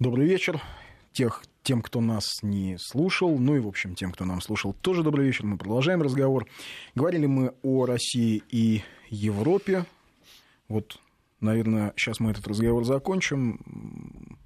Добрый вечер. Тех, тем, кто нас не слушал, ну и, в общем, тем, кто нам слушал, тоже добрый вечер. Мы продолжаем разговор. Говорили мы о России и Европе. Вот, наверное, сейчас мы этот разговор закончим.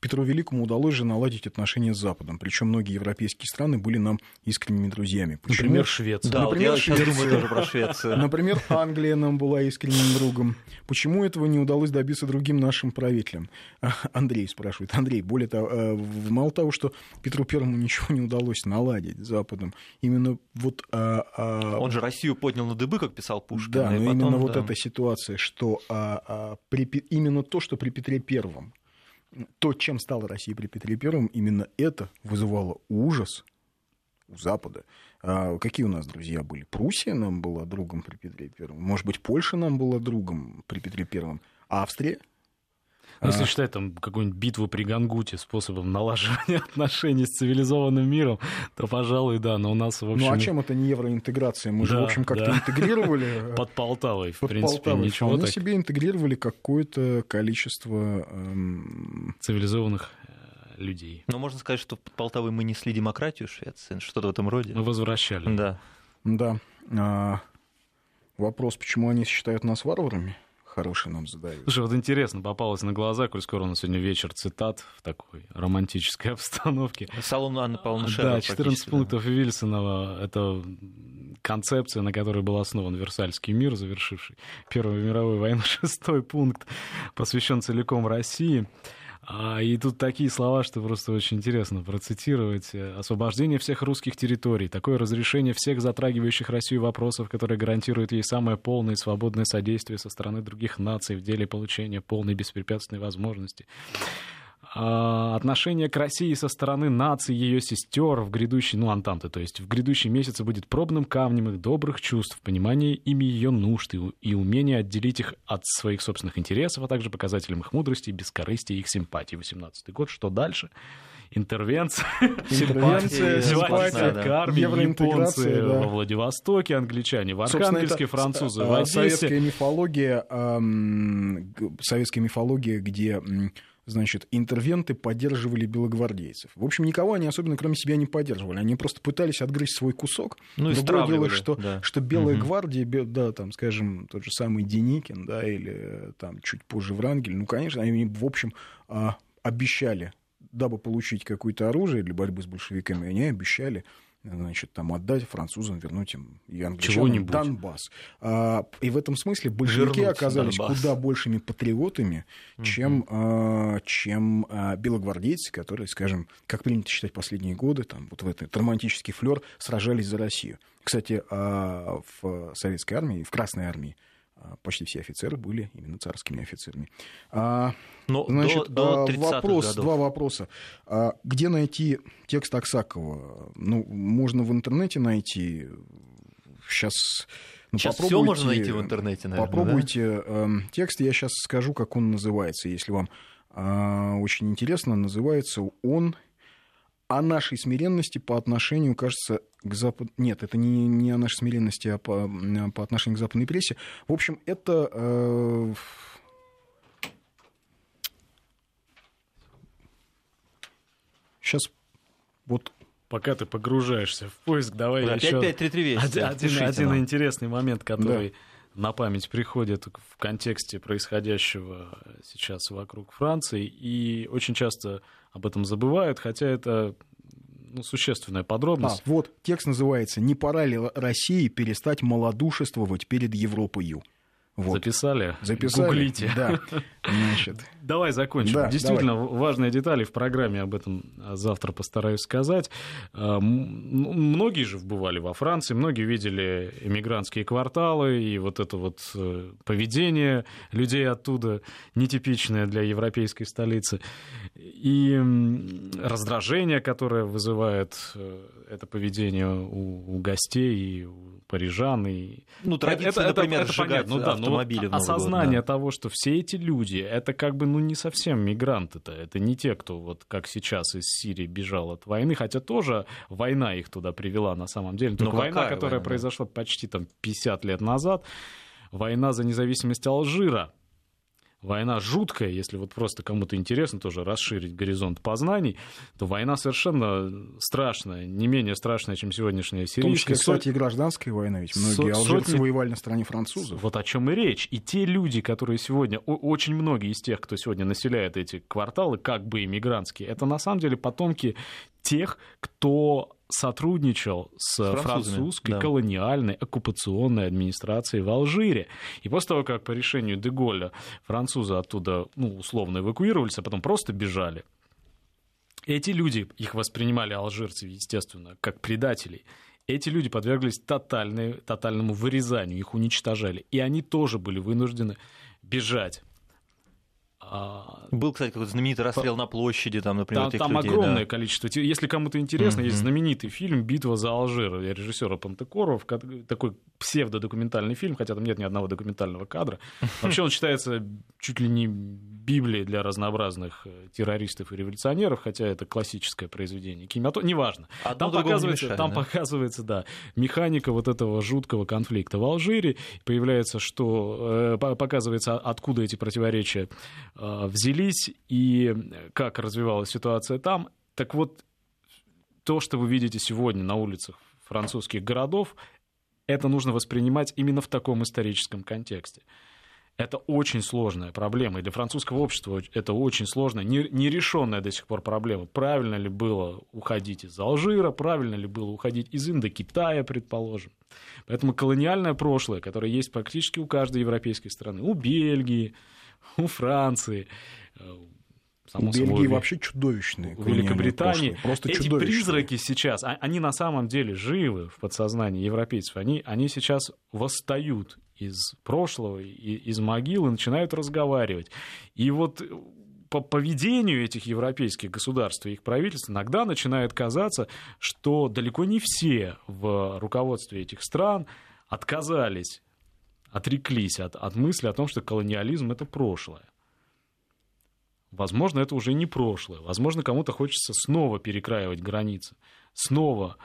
Петру Великому удалось же наладить отношения с Западом. Причем многие европейские страны были нам искренними друзьями. Почему? Например, Швеция. Да, Например, вот я Швеция. думаю тоже про Швецию. Например, Англия нам была искренним другом. Почему этого не удалось добиться другим нашим правителям? А, Андрей спрашивает. Андрей, более того, э, мало того, что Петру Первому ничего не удалось наладить с Западом, именно вот... А, а... Он же Россию поднял на дыбы, как писал Пушкин. Да, но потом, именно да. вот эта ситуация, что а, а, при, именно то, что при Петре Первом то, чем стала Россия при Петре Первом, именно это вызывало ужас у Запада. А какие у нас друзья были? Пруссия нам была другом при Петре Первом. Может быть, Польша нам была другом при Петре Первом. Австрия ну, если а... считать там какую-нибудь битву при Гангуте способом налаживания отношений с цивилизованным миром, то, пожалуй, да, но у нас, в общем... Ну, а чем это не евроинтеграция? Мы да, же, в общем, как-то да. интегрировали... Под Полтавой, в Под принципе, Полтавой. ничего Вполне так... себе интегрировали какое-то количество... Эм... Цивилизованных э, людей. Но можно сказать, что под Полтавой мы несли демократию Швеции, что-то в этом роде. Мы возвращали. Да. Да. А, вопрос, почему они считают нас варварами? Хороший нам задают. Слушай, вот интересно, попалось на глаза, коль скоро у нас сегодня вечер цитат в такой романтической обстановке. Салон Анны Павловны Да, 14 пунктов да. Вильсонова — это концепция, на которой был основан Версальский мир, завершивший Первую мировую войну. Шестой пункт посвящен целиком России. А, и тут такие слова, что просто очень интересно процитировать. Освобождение всех русских территорий, такое разрешение всех затрагивающих Россию вопросов, которые гарантируют ей самое полное и свободное содействие со стороны других наций в деле получения полной беспрепятственной возможности. А, отношение к России со стороны нации ее сестер в грядущий, ну, Антанты, то есть в грядущие месяцы будет пробным камнем их добрых чувств, понимания ими ее нужд и, и умения отделить их от своих собственных интересов, а также показателем их мудрости, бескорыстия и их симпатии. 18 год. Что дальше? интервенция, интервенция, симпатия к армии, японцы да. во Владивостоке, англичане в Архангельске, французы в Одессе. Советская мифология, эм, советская мифология, где значит, интервенты поддерживали белогвардейцев. В общем, никого они особенно кроме себя не поддерживали. Они просто пытались отгрызть свой кусок. Ну, Другое дело, что, да. что Белая угу. гвардия, да, там, скажем, тот же самый Деникин, да, или там чуть позже Врангель, ну, конечно, они, в общем, а, обещали, дабы получить какое-то оружие для борьбы с большевиками, они обещали значит, там отдать французам, вернуть им и англичанам Донбасс. А, и в этом смысле большевики Вернуть оказались Донбасс. куда большими патриотами, чем, угу. а, чем а, белогвардейцы, которые, скажем, как принято считать последние годы, там, вот в этот романтический флер сражались за Россию. Кстати, а, в советской армии, в Красной армии почти все офицеры были именно царскими офицерами. А, Но значит, до, до вопрос, годов. два вопроса. А, где найти текст Аксакова? Ну, можно в интернете найти. Сейчас ну, сейчас все можно найти в интернете, наверное. Попробуйте да? э, текст, я сейчас скажу, как он называется, если вам э, очень интересно. Называется он о нашей смиренности по отношению, кажется, к Западу... Нет, это не, не о нашей смиренности, а по, по отношению к западной прессе. В общем, это... Э... Сейчас вот Пока ты погружаешься в поиск, давай да, еще... 5-5-3-3 Один, один, один интересный момент, который да. на память приходит в контексте происходящего сейчас вокруг Франции. И очень часто об этом забывают, хотя это ну, существенная подробность. А, вот, текст называется «Не пора ли России перестать малодушествовать перед Европою?» Вот. Записали? Записали. Гуглите. Да. Значит. Давай закончим. Да, Действительно, давай. важные детали в программе, об этом завтра постараюсь сказать. А, многие же бывали во Франции, многие видели эмигрантские кварталы и вот это вот э, поведение людей оттуда, нетипичное для европейской столицы. И раздражение, которое вызывает э, это поведение у, у гостей и у парижан. И... Ну, традиция, это, например, это, это понятно, ну, да, автомобили но осознание год, да. того, что все эти люди, это как бы, ну, не совсем мигранты-то, это не те, кто вот как сейчас из Сирии бежал от войны, хотя тоже война их туда привела на самом деле. Только война, которая война? произошла почти там 50 лет назад, война за независимость Алжира, Война жуткая, если вот просто кому-то интересно тоже расширить горизонт познаний, то война совершенно страшная, не менее страшная, чем сегодняшняя сирийская. В том числе, кстати, и гражданская война, ведь многие Со- алжирцы сотни... воевали на стороне французов. Вот о чем и речь. И те люди, которые сегодня, очень многие из тех, кто сегодня населяет эти кварталы, как бы иммигрантские, это на самом деле потомки тех, кто сотрудничал с, французской да. колониальной оккупационной администрацией в Алжире. И после того, как по решению Деголя французы оттуда ну, условно эвакуировались, а потом просто бежали, эти люди, их воспринимали алжирцы, естественно, как предателей. Эти люди подверглись тотальной, тотальному вырезанию, их уничтожали. И они тоже были вынуждены бежать. А, Был, кстати, какой-то знаменитый расстрел по... на площади, там, например, Там, там людей, огромное да. количество. Если кому-то интересно, mm-hmm. есть знаменитый фильм «Битва за Алжир» режиссера Пантекорова, такой псевдодокументальный фильм, хотя там нет ни одного документального кадра. Вообще он считается чуть ли не библией для разнообразных э, террористов и революционеров, хотя это классическое произведение. Кинемато... Неважно. Одно там показывается, мешает, там да? показывается, да, механика вот этого жуткого конфликта в Алжире. Появляется, что э, показывается, откуда эти противоречия э, взялись и как развивалась ситуация там. Так вот, то, что вы видите сегодня на улицах французских городов, это нужно воспринимать именно в таком историческом контексте. Это очень сложная проблема, и для французского общества это очень сложная, нерешенная до сих пор проблема. Правильно ли было уходить из Алжира, правильно ли было уходить из Индокитая, предположим. Поэтому колониальное прошлое, которое есть практически у каждой европейской страны, у Бельгии, у Франции, э, Само у Бельгии собой, вообще чудовищные. В Великобритании. Просто Эти призраки сейчас, а, они на самом деле живы в подсознании европейцев. Они, они сейчас восстают из прошлого, из могил и начинают разговаривать. И вот по поведению этих европейских государств и их правительств иногда начинает казаться, что далеко не все в руководстве этих стран отказались, отреклись от, от мысли о том, что колониализм — это прошлое. Возможно, это уже не прошлое. Возможно, кому-то хочется снова перекраивать границы, снова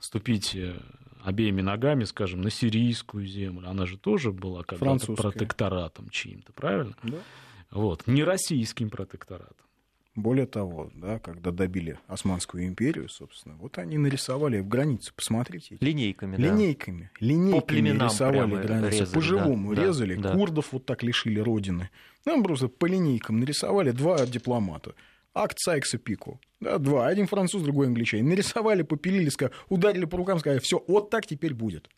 ступить э, обеими ногами, скажем, на сирийскую землю. Она же тоже была когда-то протекторатом чьим-то, правильно? Да. Вот, не российским протекторатом. Более того, да, когда добили Османскую империю, собственно, вот они нарисовали границы, посмотрите. Линейками, да. Линейками. Линейками По племенам рисовали границы. По-живому да, резали, да. курдов вот так лишили родины. Нам просто по линейкам нарисовали два дипломата. Акт Сайкса Пику. Да, два. Один француз, другой англичанин. Нарисовали, попилили, сказали, ударили по рукам, сказали, все, вот так теперь будет.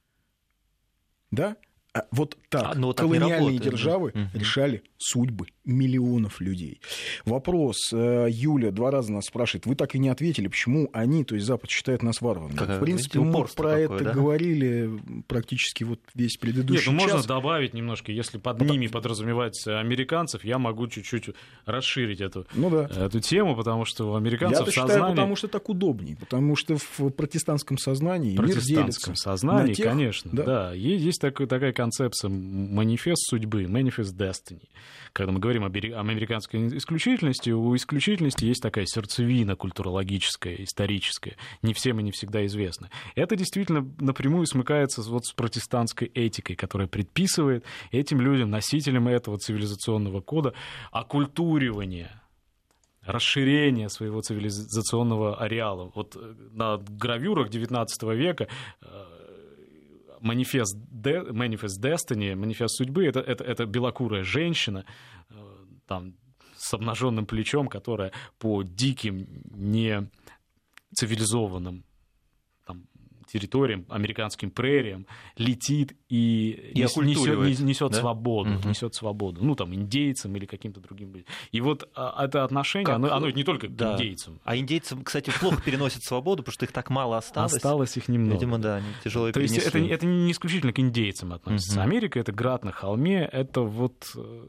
Да? А вот так а, ну, так колониальные державы да. решали судьбы миллионов людей. Вопрос. Э, Юля два раза нас спрашивает. Вы так и не ответили, почему они, то есть Запад, считают нас варварами. Как, в принципе, мы про такое, это да? говорили практически вот весь предыдущий Нет, ну, можно добавить немножко. Если под Потому... ними подразумевать американцев, я могу чуть-чуть расширить эту, ну, да. эту тему, потому что у американцев я сознание... считаю, потому что так удобнее. Потому что в протестантском сознании в протестантском сознании, тех... конечно. Да. да. Есть такой, такая концепция манифест судьбы, manifest destiny. Когда мы говорим об американской исключительности, у исключительности есть такая сердцевина культурологическая, историческая, не всем и не всегда известна. Это действительно напрямую смыкается вот с протестантской этикой, которая предписывает этим людям, носителям этого цивилизационного кода, оккультуривание расширение своего цивилизационного ареала. Вот э, на гравюрах XIX века э, манифест, де, манифест Destiny, манифест судьбы, это, это, это белокурая женщина, э, там, с обнаженным плечом, которая по диким, не цивилизованным территориям, американским прериям, летит и, и несет, несет да? свободу, угу. несет свободу, ну там индейцам или каким-то другим людям. И вот а, это отношение, как... оно, оно не только к да. индейцам. А индейцам, кстати, плохо переносят свободу, потому что их так мало осталось. Осталось их немного. Видимо, да, они тяжелые То есть это, это не исключительно к индейцам относится. Угу. Америка это град на холме, это вот э,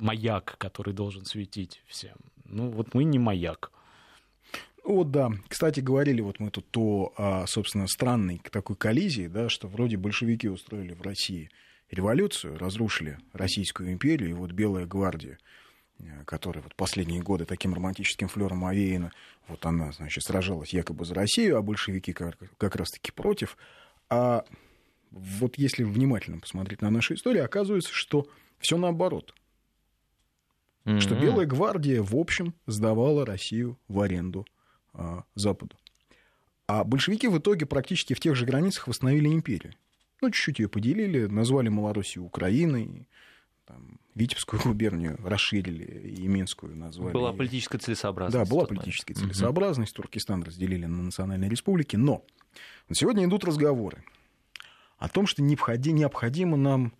маяк, который должен светить всем. Ну вот мы не маяк. Вот да. Кстати, говорили вот мы тут то, собственно, странной такой коллизии, да, что вроде большевики устроили в России революцию, разрушили Российскую империю, и вот Белая гвардия, э, которая вот последние годы таким романтическим флером овеяна, вот она, значит, сражалась якобы за Россию, а большевики как, как раз-таки против. А вот если внимательно посмотреть на нашу историю, оказывается, что все наоборот. Mm-hmm. Что Белая гвардия, в общем, сдавала Россию в аренду а, Западу. А большевики в итоге практически в тех же границах восстановили империю. Ну, чуть-чуть ее поделили, назвали Малороссию Украиной, там, Витебскую губернию расширили и Минскую назвали. Была политическая целесообразность. Да, была политическая целесообразность. Угу. Туркестан разделили на национальные республики. Но сегодня идут разговоры о том, что необходимо нам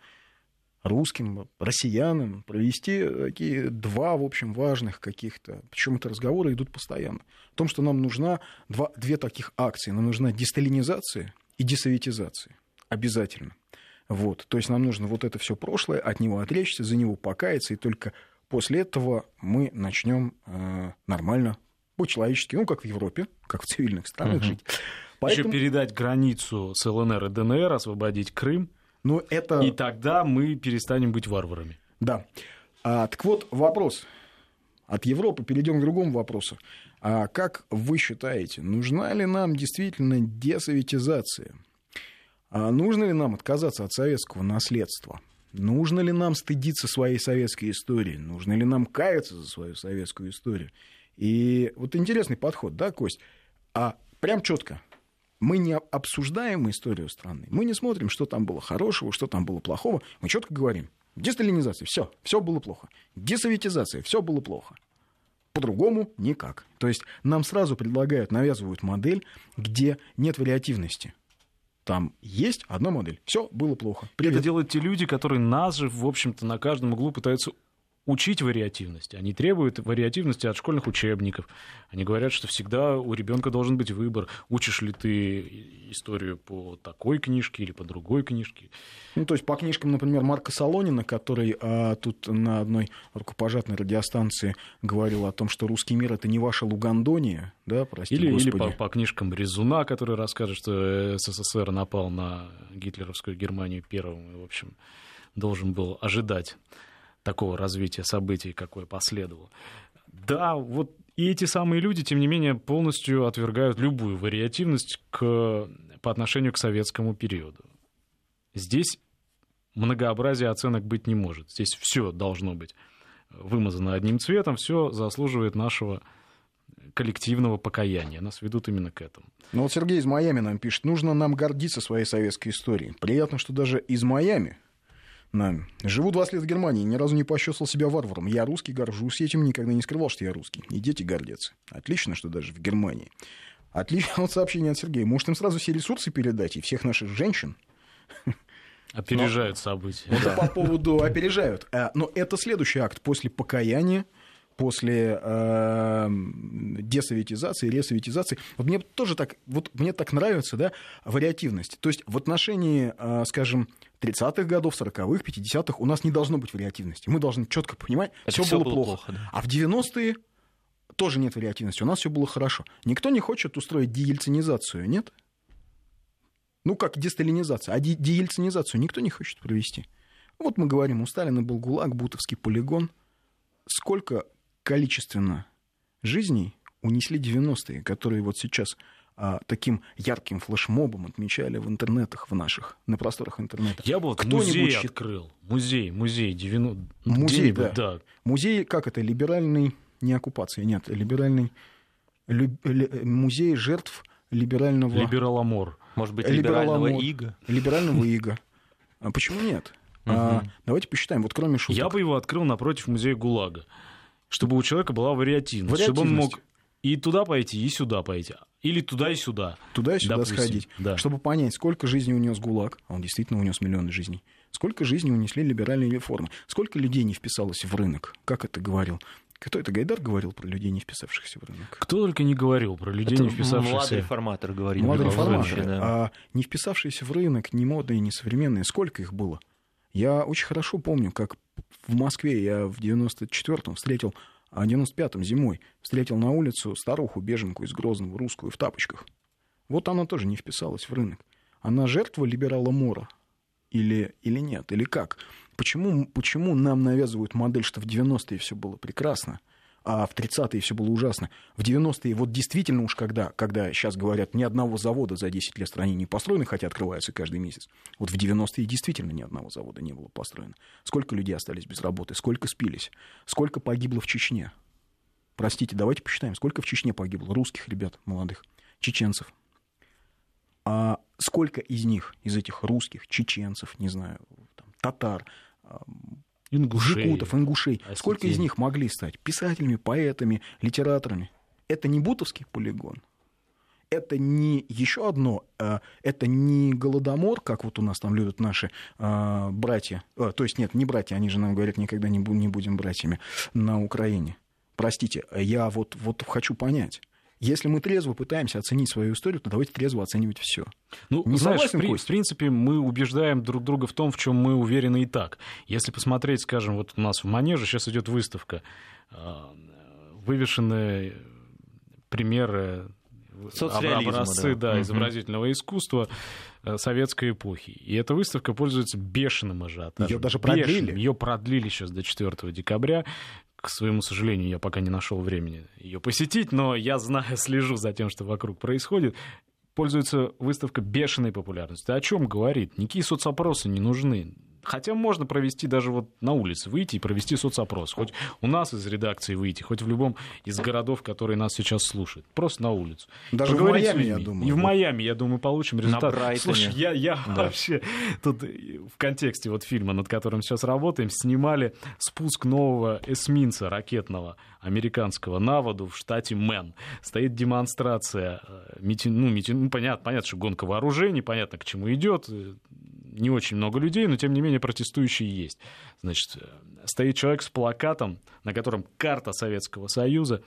русским, россиянам провести такие два, в общем, важных каких-то, причем это разговоры идут постоянно, о том, что нам нужна два, две таких акции. Нам нужна десталинизация и десоветизация. Обязательно. Вот. То есть нам нужно вот это все прошлое, от него отречься, за него покаяться, и только после этого мы начнем э, нормально, по-человечески, ну, как в Европе, как в цивильных странах угу. жить. Поэтому... Еще передать границу с ЛНР и ДНР, освободить Крым. Ну, это... И тогда мы перестанем быть варварами. Да. А, так вот, вопрос. От Европы перейдем к другому вопросу. А как вы считаете, нужна ли нам действительно десоветизация? А нужно ли нам отказаться от советского наследства? Нужно ли нам стыдиться своей советской истории? Нужно ли нам каяться за свою советскую историю? И вот интересный подход, да, Кость? А прям четко. Мы не обсуждаем историю страны. Мы не смотрим, что там было хорошего, что там было плохого. Мы четко говорим. Десталинизация, все, все было плохо. Десоветизация, все было плохо. По-другому никак. То есть нам сразу предлагают, навязывают модель, где нет вариативности там есть одна модель. Все было плохо. Привет. Это делают те люди, которые нас же, в общем-то, на каждом углу пытаются учить вариативности. Они требуют вариативности от школьных учебников. Они говорят, что всегда у ребенка должен быть выбор. Учишь ли ты историю по такой книжке или по другой книжке. Ну, то есть по книжкам, например, Марка Солонина, который а, тут на одной рукопожатной радиостанции говорил о том, что русский мир это не ваша Лугандония, да, простите или, Господи. Или по, по книжкам Резуна, который расскажет, что СССР напал на гитлеровскую Германию первым, и, в общем, должен был ожидать такого развития событий, какое последовало. Да, вот и эти самые люди, тем не менее, полностью отвергают любую вариативность к, по отношению к советскому периоду. Здесь многообразия оценок быть не может. Здесь все должно быть вымазано одним цветом, все заслуживает нашего коллективного покаяния. Нас ведут именно к этому. Ну вот Сергей из Майами нам пишет, нужно нам гордиться своей советской историей. Приятно, что даже из Майами нами. Живу 20 лет в Германии, ни разу не почувствовал себя варваром. Я русский, горжусь этим, никогда не скрывал, что я русский. И дети гордятся. Отлично, что даже в Германии. Отлично, вот сообщение от Сергея. Может, им сразу все ресурсы передать и всех наших женщин? Опережают Но, события. Это по поводу опережают. А, но это следующий акт после покаяния, после э, десоветизации, ресоветизации. Вот мне тоже так, вот мне так нравится, да, вариативность. То есть в отношении, э, скажем, 30-х годов, 40-х, 50-х у нас не должно быть вариативности. Мы должны четко понимать, все было, было плохо. плохо да. А в 90-е тоже нет вариативности. У нас все было хорошо. Никто не хочет устроить деельцинизацию, нет? Ну, как десталинизация. А деельцинизацию никто не хочет провести. Вот мы говорим, у Сталина был ГУЛАГ, Бутовский полигон. Сколько количественно жизней унесли 90-е, которые вот сейчас таким ярким флешмобом отмечали в интернетах в наших, на просторах интернета. Я бы вот музей счит... открыл. Музей, музей 90... Музей, да. да. Музей, как это, либеральный, не оккупация, нет, либеральный, лю... музей жертв либерального... Либераломор. Может быть, либерального ига? Либерального ига. А почему нет? Угу. А, давайте посчитаем, вот кроме шуток. Я бы его открыл напротив музея ГУЛАГа, чтобы у человека была вариативность. чтобы он мог и туда пойти, и сюда пойти. Или туда и сюда. Туда и сюда допустим. сходить. Да. Чтобы понять, сколько жизней унес ГУЛАГ, а он действительно унес миллионы жизней, сколько жизней унесли либеральные реформы, сколько людей не вписалось в рынок, как это говорил кто это Гайдар говорил про людей, не вписавшихся в рынок? Кто только не говорил про людей, это не вписавшихся. Младый реформатор говорил. Младый реформатор. Да. А не вписавшиеся в рынок, не модные, не современные, сколько их было? Я очень хорошо помню, как в Москве я в 94-м встретил 95-м зимой встретил на улицу старуху, беженку из Грозного, русскую, в тапочках. Вот она тоже не вписалась в рынок. Она жертва либерала Мора или, или нет, или как? Почему, почему нам навязывают модель, что в 90-е все было прекрасно, а в 30-е все было ужасно. В 90-е, вот действительно уж когда, когда сейчас говорят, ни одного завода за 10 лет в стране не построено, хотя открываются каждый месяц, вот в 90-е действительно ни одного завода не было построено. Сколько людей остались без работы, сколько спились, сколько погибло в Чечне. Простите, давайте посчитаем, сколько в Чечне погибло русских ребят молодых, чеченцев. А сколько из них, из этих русских, чеченцев, не знаю, там, татар, ингушей, якутов, ингушей. Осетин. Сколько из них могли стать писателями, поэтами, литераторами? Это не Бутовский полигон. Это не еще одно, а, это не голодомор, как вот у нас там любят наши а, братья, а, то есть нет, не братья, они же нам говорят, никогда не будем братьями на Украине. Простите, я вот, вот хочу понять, если мы трезво пытаемся оценить свою историю, то давайте трезво оценивать все. Ну, не знаешь, в, при, в принципе, мы убеждаем друг друга в том, в чем мы уверены и так. Если посмотреть, скажем, вот у нас в Манеже сейчас идет выставка, а, вывешенные примеры образцы да. Да, изобразительного искусства э, советской эпохи. И эта выставка пользуется бешеным ажиотажем. Ее даже продлили. Ее продлили сейчас до 4 декабря к своему сожалению, я пока не нашел времени ее посетить, но я знаю, слежу за тем, что вокруг происходит. Пользуется выставка бешеной популярностью. О чем говорит? Никакие соцопросы не нужны. Хотя можно провести даже вот на улице, выйти и провести соцопрос. Хоть у нас из редакции выйти, хоть в любом из городов, которые нас сейчас слушают. Просто на улицу. Даже в Майами, я думаю. И в Майами, я думаю, получим результат. На Слушай, я, я да. вообще тут в контексте вот фильма, над которым сейчас работаем, снимали спуск нового эсминца ракетного американского на воду в штате Мэн. Стоит демонстрация, э, митинг, ну, митинг, ну, понятно, понятно, что гонка вооружений, понятно, к чему идет, не очень много людей, но тем не менее протестующие есть. Значит, э, стоит человек с плакатом, на котором карта Советского Союза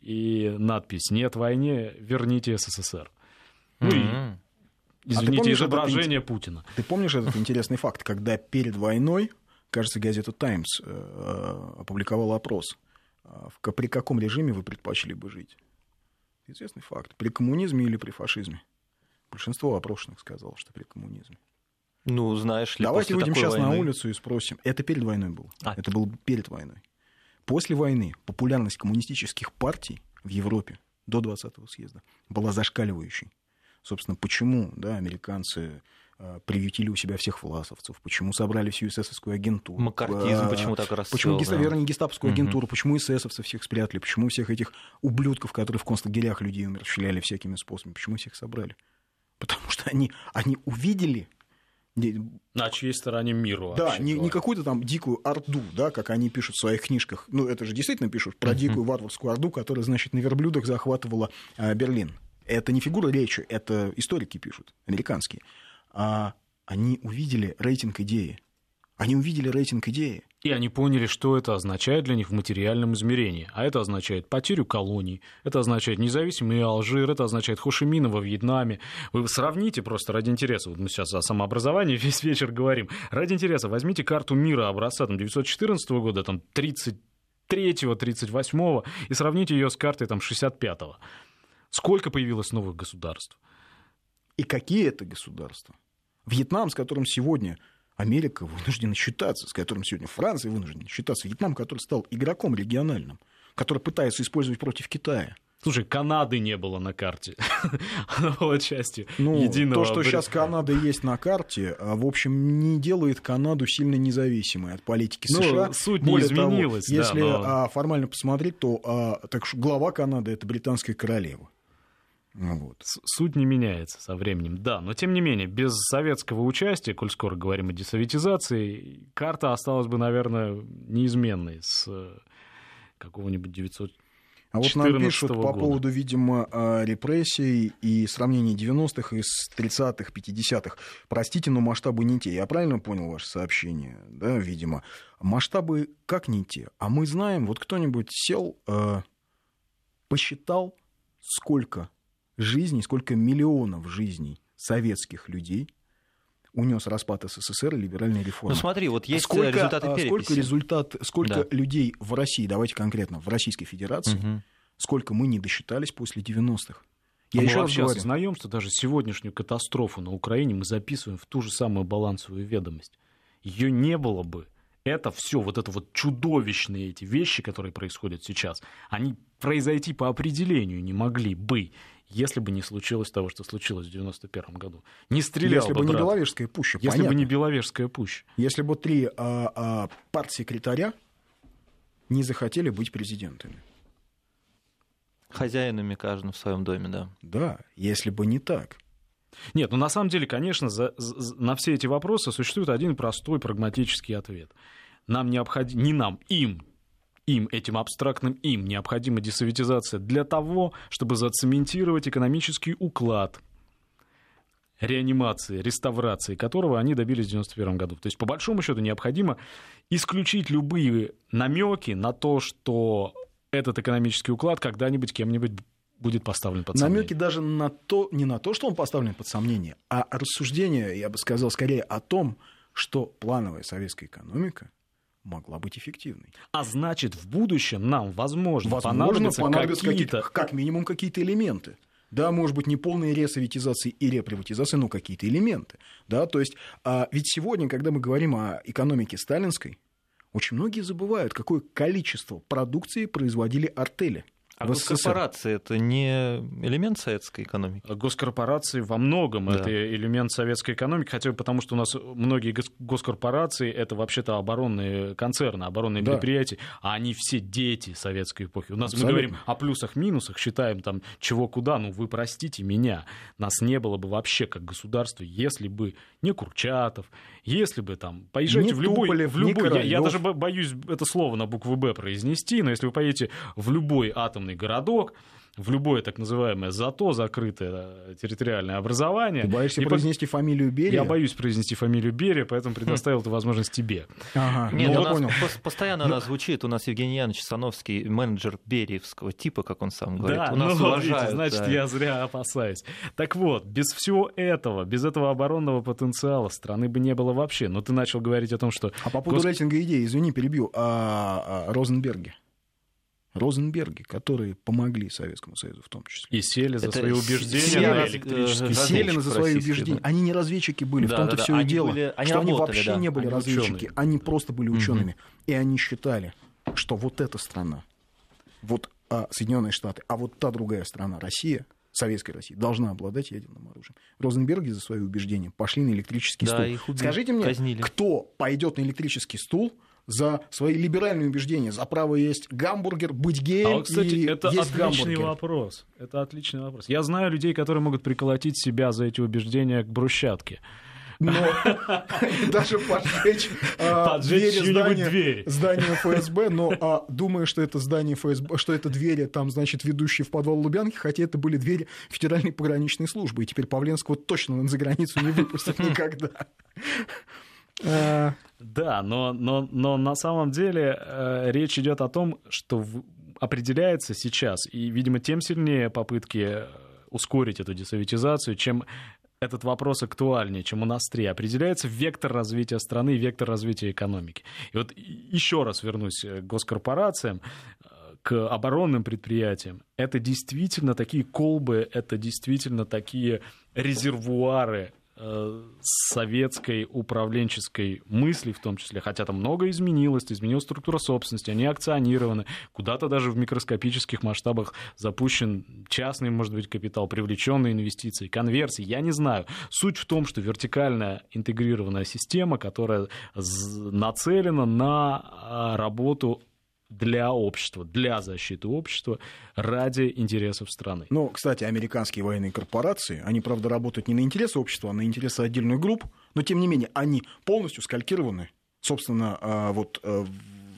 и надпись «Нет войне, верните СССР». Ну mm-hmm. и, извините, а изображение этот, Путина. Ты помнишь этот интересный факт, когда перед войной, кажется, газета «Таймс» э, опубликовала опрос, при каком режиме вы предпочли бы жить? Известный факт. При коммунизме или при фашизме? Большинство опрошенных сказало, что при коммунизме. Ну, знаешь ли, Давайте выйдем сейчас войны... на улицу и спросим. Это перед войной было. А. Это было перед войной. После войны популярность коммунистических партий в Европе до 20-го съезда была зашкаливающей. Собственно, почему да, американцы э, приютили у себя всех власовцев, почему собрали всю эсэсовскую агентуру. Маккартизм а, почему так расцвел. Почему, да. вернее, гестаповскую угу. агентуру, почему эсэсовцев всех спрятали, почему всех этих ублюдков, которые в концлагерях людей умерщвляли всякими способами, почему всех собрали? Потому что они, они увидели на чьей стороне миру? Да, не, не какую-то там дикую орду, да, как они пишут в своих книжках. Ну, это же действительно пишут про дикую варварскую орду, которая, значит, на верблюдах захватывала э, Берлин. Это не фигура речи, это историки пишут, американские. А они увидели рейтинг идеи. Они увидели рейтинг идеи. И они поняли, что это означает для них в материальном измерении. А это означает потерю колоний, это означает независимый Алжир, это означает Хошимина во Вьетнаме. Вы сравните просто ради интереса, вот мы сейчас о самообразовании весь вечер говорим, ради интереса возьмите карту мира образца там, 1914 года, там, 33-го, 38-го, и сравните ее с картой там, 65-го. Сколько появилось новых государств? И какие это государства? Вьетнам, с которым сегодня Америка вынуждена считаться, с которым сегодня Франция вынуждена считаться, Вьетнам, который стал игроком региональным, который пытается использовать против Китая. Слушай, Канады не было на карте. Она была частью ну, единого... То, что сейчас Канада есть на карте, а, в общем, не делает Канаду сильно независимой от политики ну, США. суть не Более изменилась. Того, если но... формально посмотреть, то так, глава Канады — это британская королева. Ну вот. Суть не меняется со временем, да, но тем не менее, без советского участия, коль скоро говорим о десоветизации, карта осталась бы, наверное, неизменной с э, какого-нибудь 900 а вот нам пишут по поводу, видимо, э, репрессий и сравнения 90-х и с 30-х, 50-х. Простите, но масштабы не те. Я правильно понял ваше сообщение? Да, видимо. Масштабы как не те? А мы знаем, вот кто-нибудь сел, э, посчитал, сколько жизней, сколько миллионов жизней советских людей унес распад СССР и либеральная реформа. Ну смотри, вот есть сколько, результаты переписи. Сколько, результат, сколько да. людей в России, давайте конкретно, в Российской Федерации, угу. сколько мы не досчитались после 90-х. Я а еще вообще говорю. осознаем, что даже сегодняшнюю катастрофу на Украине мы записываем в ту же самую балансовую ведомость. Ее не было бы, это все, вот это вот чудовищные эти вещи, которые происходят сейчас, они произойти по определению не могли бы, если бы не случилось того, что случилось в 91 году. Не стрелял Если бы, бы не. Беловежская пуща, Если понятно. бы не Беловежская пуща. Если бы три а, а, партсекретаря не захотели быть президентами. Хозяинами каждый в своем доме, да. Да, если бы не так. Нет, ну на самом деле, конечно, за- за- на все эти вопросы существует один простой прагматический ответ. Нам необходимо, не нам, им, им, этим абстрактным им, необходима десоветизация для того, чтобы зацементировать экономический уклад реанимации, реставрации которого они добились в 91 году. То есть, по большому счету, необходимо исключить любые намеки на то, что этот экономический уклад когда-нибудь кем-нибудь будет поставлен под сомнение. Намеки даже на то, не на то, что он поставлен под сомнение, а рассуждение, я бы сказал, скорее о том, что плановая советская экономика могла быть эффективной. А значит, в будущем нам, возможно, Возможно, понадобятся, понадобятся какие-то... какие-то, как минимум какие-то элементы. Да, может быть, не полная ресоветизация и реприватизация, но какие-то элементы. Да, то есть, а, ведь сегодня, когда мы говорим о экономике сталинской, очень многие забывают, какое количество продукции производили артели. А госкорпорации это не элемент советской экономики? Госкорпорации во многом Да. это элемент советской экономики, хотя бы потому, что у нас многие гос- госкорпорации это вообще-то оборонные концерны, оборонные Да. предприятия, а они все дети советской эпохи. У нас Абсолютно. мы говорим о плюсах-минусах, считаем там чего куда, ну вы простите меня, нас не было бы вообще как государства, если бы не Курчатов, если бы там поезжайте Ни в любой, Туполев, в любой я, я даже бо- боюсь это слово на букву Б произнести, но если вы поедете в любой атомный городок, в любое так называемое ЗАТО, закрытое территориальное образование. Ты боишься и по- произнести фамилию Берия? Я боюсь произнести фамилию Берия, поэтому предоставил эту возможность тебе. Ага, Нет, я у нас понял. пос- постоянно у нас звучит, у нас Евгений Янович Сановский, менеджер Бериевского типа, как он сам говорит. да, у нас ну, вот видите, уважают. значит, да. я зря опасаюсь. Так вот, без всего этого, без этого оборонного потенциала страны бы не было вообще. Но ты начал говорить о том, что... А по поводу Гос- рейтинга идей, извини, перебью, о, о Розенберге. Розенберги, которые помогли Советскому Союзу в том числе. И сели за Это свои убеждения семья на электрический э, сели на свои убеждения. да. Они не разведчики были, в Да, том-то да, все да. и Они дело. были- они что они работали, вообще да. не были Они разведчики, ученые. они просто были учеными. И они считали, что вот эта страна, вот а, Соединенные Штаты, а вот та другая страна, Россия, Советская Россия, должна обладать ядерным оружием. Розенберги за свои убеждения пошли на электрический Да, стул. их убили, Скажите мне, казнили. кто пойдет на электрический стул за свои либеральные убеждения, за право есть гамбургер, быть А геем вот, кстати, и это есть отличный гамбургер? вопрос. Это отличный вопрос. Я знаю людей, которые могут приколотить себя за эти убеждения к брусчатке. но даже поджечь, а, Поджечь двери здания, дверь. здания ФСБ, но а, думаю, что это здание ФСБ, что это двери, там, значит, ведущие в подвал Лубянки, хотя это были двери Федеральной пограничной службы, и теперь Павленского точно за границу не выпустят никогда. А, Да, но, но, но на самом деле э, речь идет о том, что в- определяется сейчас, и, видимо, тем сильнее попытки э, ускорить эту десоветизацию, чем этот вопрос актуальнее, чем он острее. Определяется вектор развития страны и вектор развития экономики. И вот еще раз вернусь э, к госкорпорациям, э, к оборонным предприятиям. Это действительно такие колбы, это действительно такие резервуары э, советской управленческой мысли в том числе, хотя там много изменилось, изменилась структура собственности, они акционированы, куда-то даже в микроскопических масштабах запущен частный, может быть, капитал, привлеченные инвестиции, конверсии, я не знаю. Суть в том, что вертикальная интегрированная система, которая нацелена на а, работу для общества, для защиты общества ради интересов страны. Ну, кстати, американские военные корпорации, они, правда, работают не на интересы общества, а на интересы отдельных групп, но, тем не менее, они полностью скалькированы, собственно, а, вот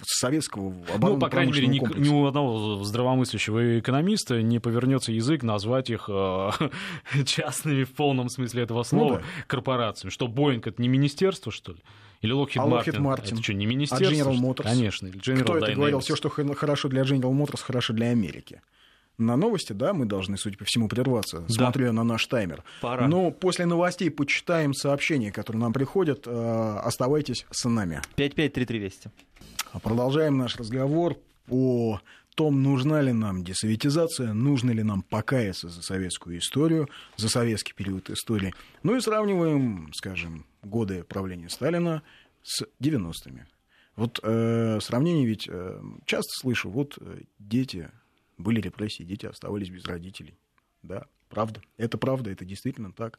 с советского Ну, по крайней мере, ни, ни у одного здравомыслящего экономиста не повернется язык назвать их э, частными в полном смысле этого слова Ну да. корпорациями. Что, Боинг это не министерство, что ли? Или Lockheed А? Lockheed Martin? Это что, не А министерство? General что ли? Motors? Конечно. Или General Кто это говорил? Dynamics. Все, что хорошо для General Motors, хорошо для Америки. На новости, да, мы должны, судя по всему, прерваться. Смотрю я на наш таймер. Пора. Но после новостей почитаем сообщения, которые нам приходят. Э, Оставайтесь с нами. 5533 Вести. А Продолжаем наш разговор о том, нужна ли нам десоветизация, нужно ли нам покаяться за советскую историю, за советский период истории. Ну и сравниваем, скажем, годы правления Сталина с 90-ми. Вот э, сравнение ведь э, часто слышу, вот э, дети, были репрессии, дети оставались без родителей. Да, правда. Это правда, это действительно так.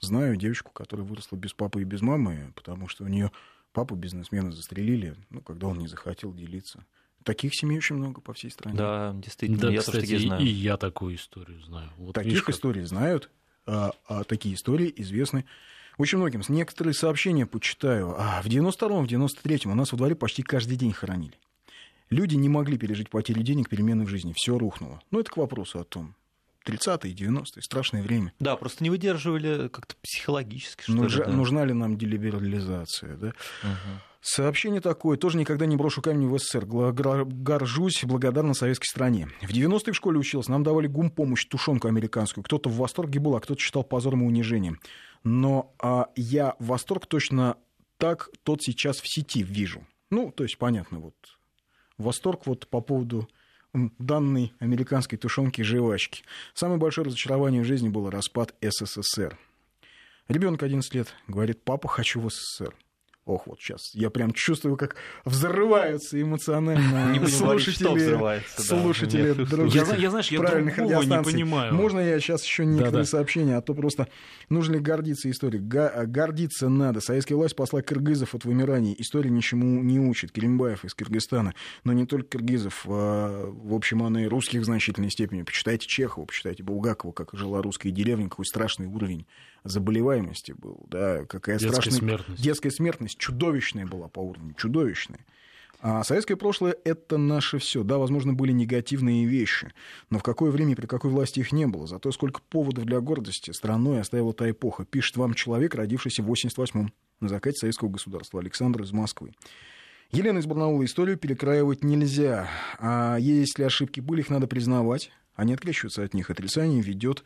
Знаю девочку, которая выросла без папы и без мамы, потому что у нее папу бизнесмена застрелили, ну, когда он не захотел делиться. Таких семей очень много по всей стране. Да, действительно, Да, я кстати, тоже такие знаю. и я такую историю знаю. Вот Таких видишь, как- историй знают, а, а такие истории известны очень многим. С некоторые сообщения почитаю. А, в 92-м, в 93-м у нас во дворе почти каждый день хоронили. Люди не могли пережить потери денег, перемены в жизни. Все рухнуло. Ну, это к вопросу о том. 30-е, 90-е, страшное время. Да, просто не выдерживали как-то психологически, что Нужа- ли. да. Нужна ли нам делиберализация? Да? Мгм. Сообщение такое. Тоже никогда не брошу камень в СССР. Горжусь благодарна советской стране. В 90-е в школе учился. Нам давали гумпомощь, тушенку американскую. Кто-то в восторге был, а кто-то считал позором и унижением. Но а, я восторг точно так тот сейчас в сети вижу. Ну, то есть, понятно, вот восторг вот по поводу данной американской тушенки и жвачки. Самое большое разочарование в жизни было распад СССР. Ребенок 11 лет говорит, папа, хочу в СССР. Ох, вот сейчас я прям чувствую, как взрываются эмоционально Не будем говорить, что слушатели, да. слушатели других Я, я, знаешь, я правильных другого не радиостанций. понимаю. Можно я сейчас еще некоторые Да-да. сообщения, а то просто нужно ли гордиться историей? Га- гордиться надо. Советская власть посла кыргызов от вымирания. История ничему не учит. Керимбаев из Кыргызстана. Но не только кыргызов. а, в общем, она и русских в значительной степени. Почитайте Чехова, почитайте Булгакова, как жила русская деревня, какой страшный уровень заболеваемости был. Да, какая Детская страшная... смертность. Детская смертность чудовищная была по уровню. Чудовищная. А советское прошлое — это наше все. Да, возможно, были негативные вещи, но в какое время и при какой власти их не было. Зато сколько поводов для гордости страной оставила та эпоха. Пишет вам человек, родившийся в 88-м, на закате советского государства, Александр из Москвы. Елена из Барнаула историю перекраивать нельзя. А если ошибки были, их надо признавать, а не открещиваться от них. Отрицание ведет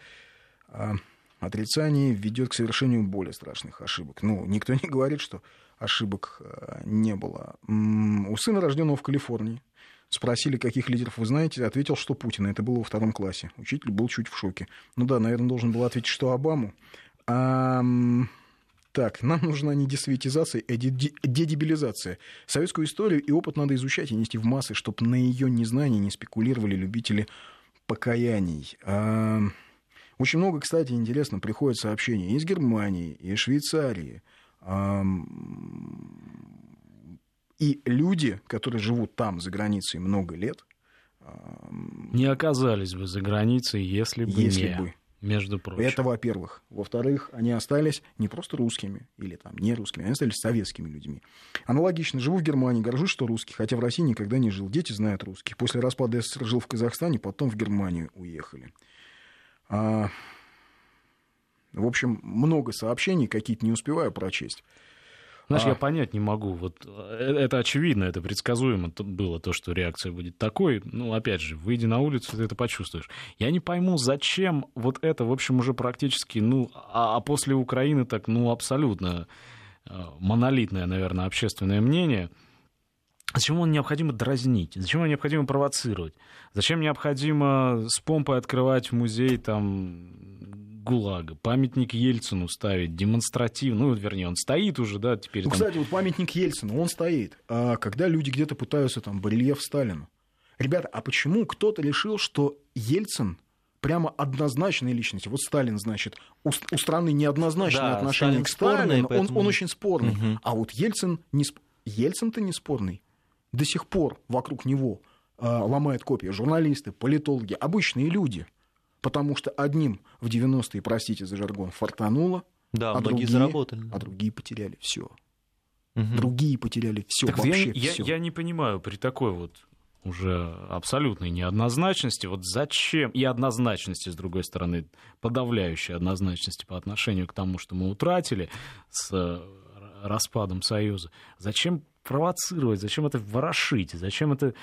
а, отрицание ведет к совершению более страшных ошибок. Ну, никто не говорит, что ошибок а, не было. У сына, рожденного в Калифорнии, спросили, каких лидеров вы знаете, ответил, что Путина. Это было во втором классе. Учитель был чуть в шоке. Ну да, наверное, должен был ответить, что Обаму. А, так, нам нужна не десоветизация, а де- дедебилизация. Советскую историю и опыт надо изучать и нести в массы, чтобы на ее незнание не спекулировали любители покаяний. А, очень много, кстати, интересно, приходят сообщения из Германии, из Швейцарии. И люди, которые живут там, за границей, много лет, Не оказались бы за границей, если бы если не. бы. Между прочим. Это, во-первых. Во-вторых, они остались не просто русскими или там не русскими, они остались советскими людьми. Аналогично, живу в Германии, горжусь, что русский, хотя в России никогда не жил. Дети знают русский. После распада СССР жил в Казахстане, потом в Германию уехали. А, В общем, много сообщений, какие-то не успеваю прочесть. Знаешь, А. я понять не могу. Вот э, это очевидно, это предсказуемо было то, что реакция будет такой. Ну, опять же, выйди на улицу, ты это почувствуешь. Я не пойму, зачем вот это, в общем, уже практически, ну, а, а после Украины так, ну, абсолютно э, монолитное, наверное, общественное мнение. Зачем его необходимо дразнить? Зачем его необходимо провоцировать? Зачем необходимо с помпой открывать музей там ГУЛАГа, памятник Ельцину ставить демонстративно, ну, вернее, он стоит уже, да, теперь Ну, там кстати, вот памятник Ельцину, он стоит. А когда люди где-то пытаются там барельеф Сталину. Ребята, а почему кто-то решил, что Ельцин прямо однозначная личность? Вот Сталин, значит, у, у страны неоднозначное Да, отношение Сталин к спорный, Сталину, он, поэтому- он очень спорный. Мгм. А вот Ельцин, не Ельцин-то не спорный. До сих пор вокруг него а, ломают копии журналисты, политологи, обычные люди. Потому что одним в 90-е, простите за жаргон, фартануло, Да, а многие другие, заработали. а другие потеряли все. Мгм. Другие потеряли все Так я, вообще не- я, всё. я не понимаю, при такой вот уже абсолютной неоднозначности, вот зачем, и однозначности, с другой стороны, подавляющей однозначности по отношению к тому, что мы утратили с э, распадом Союза, зачем провоцировать, зачем это ворошить, зачем это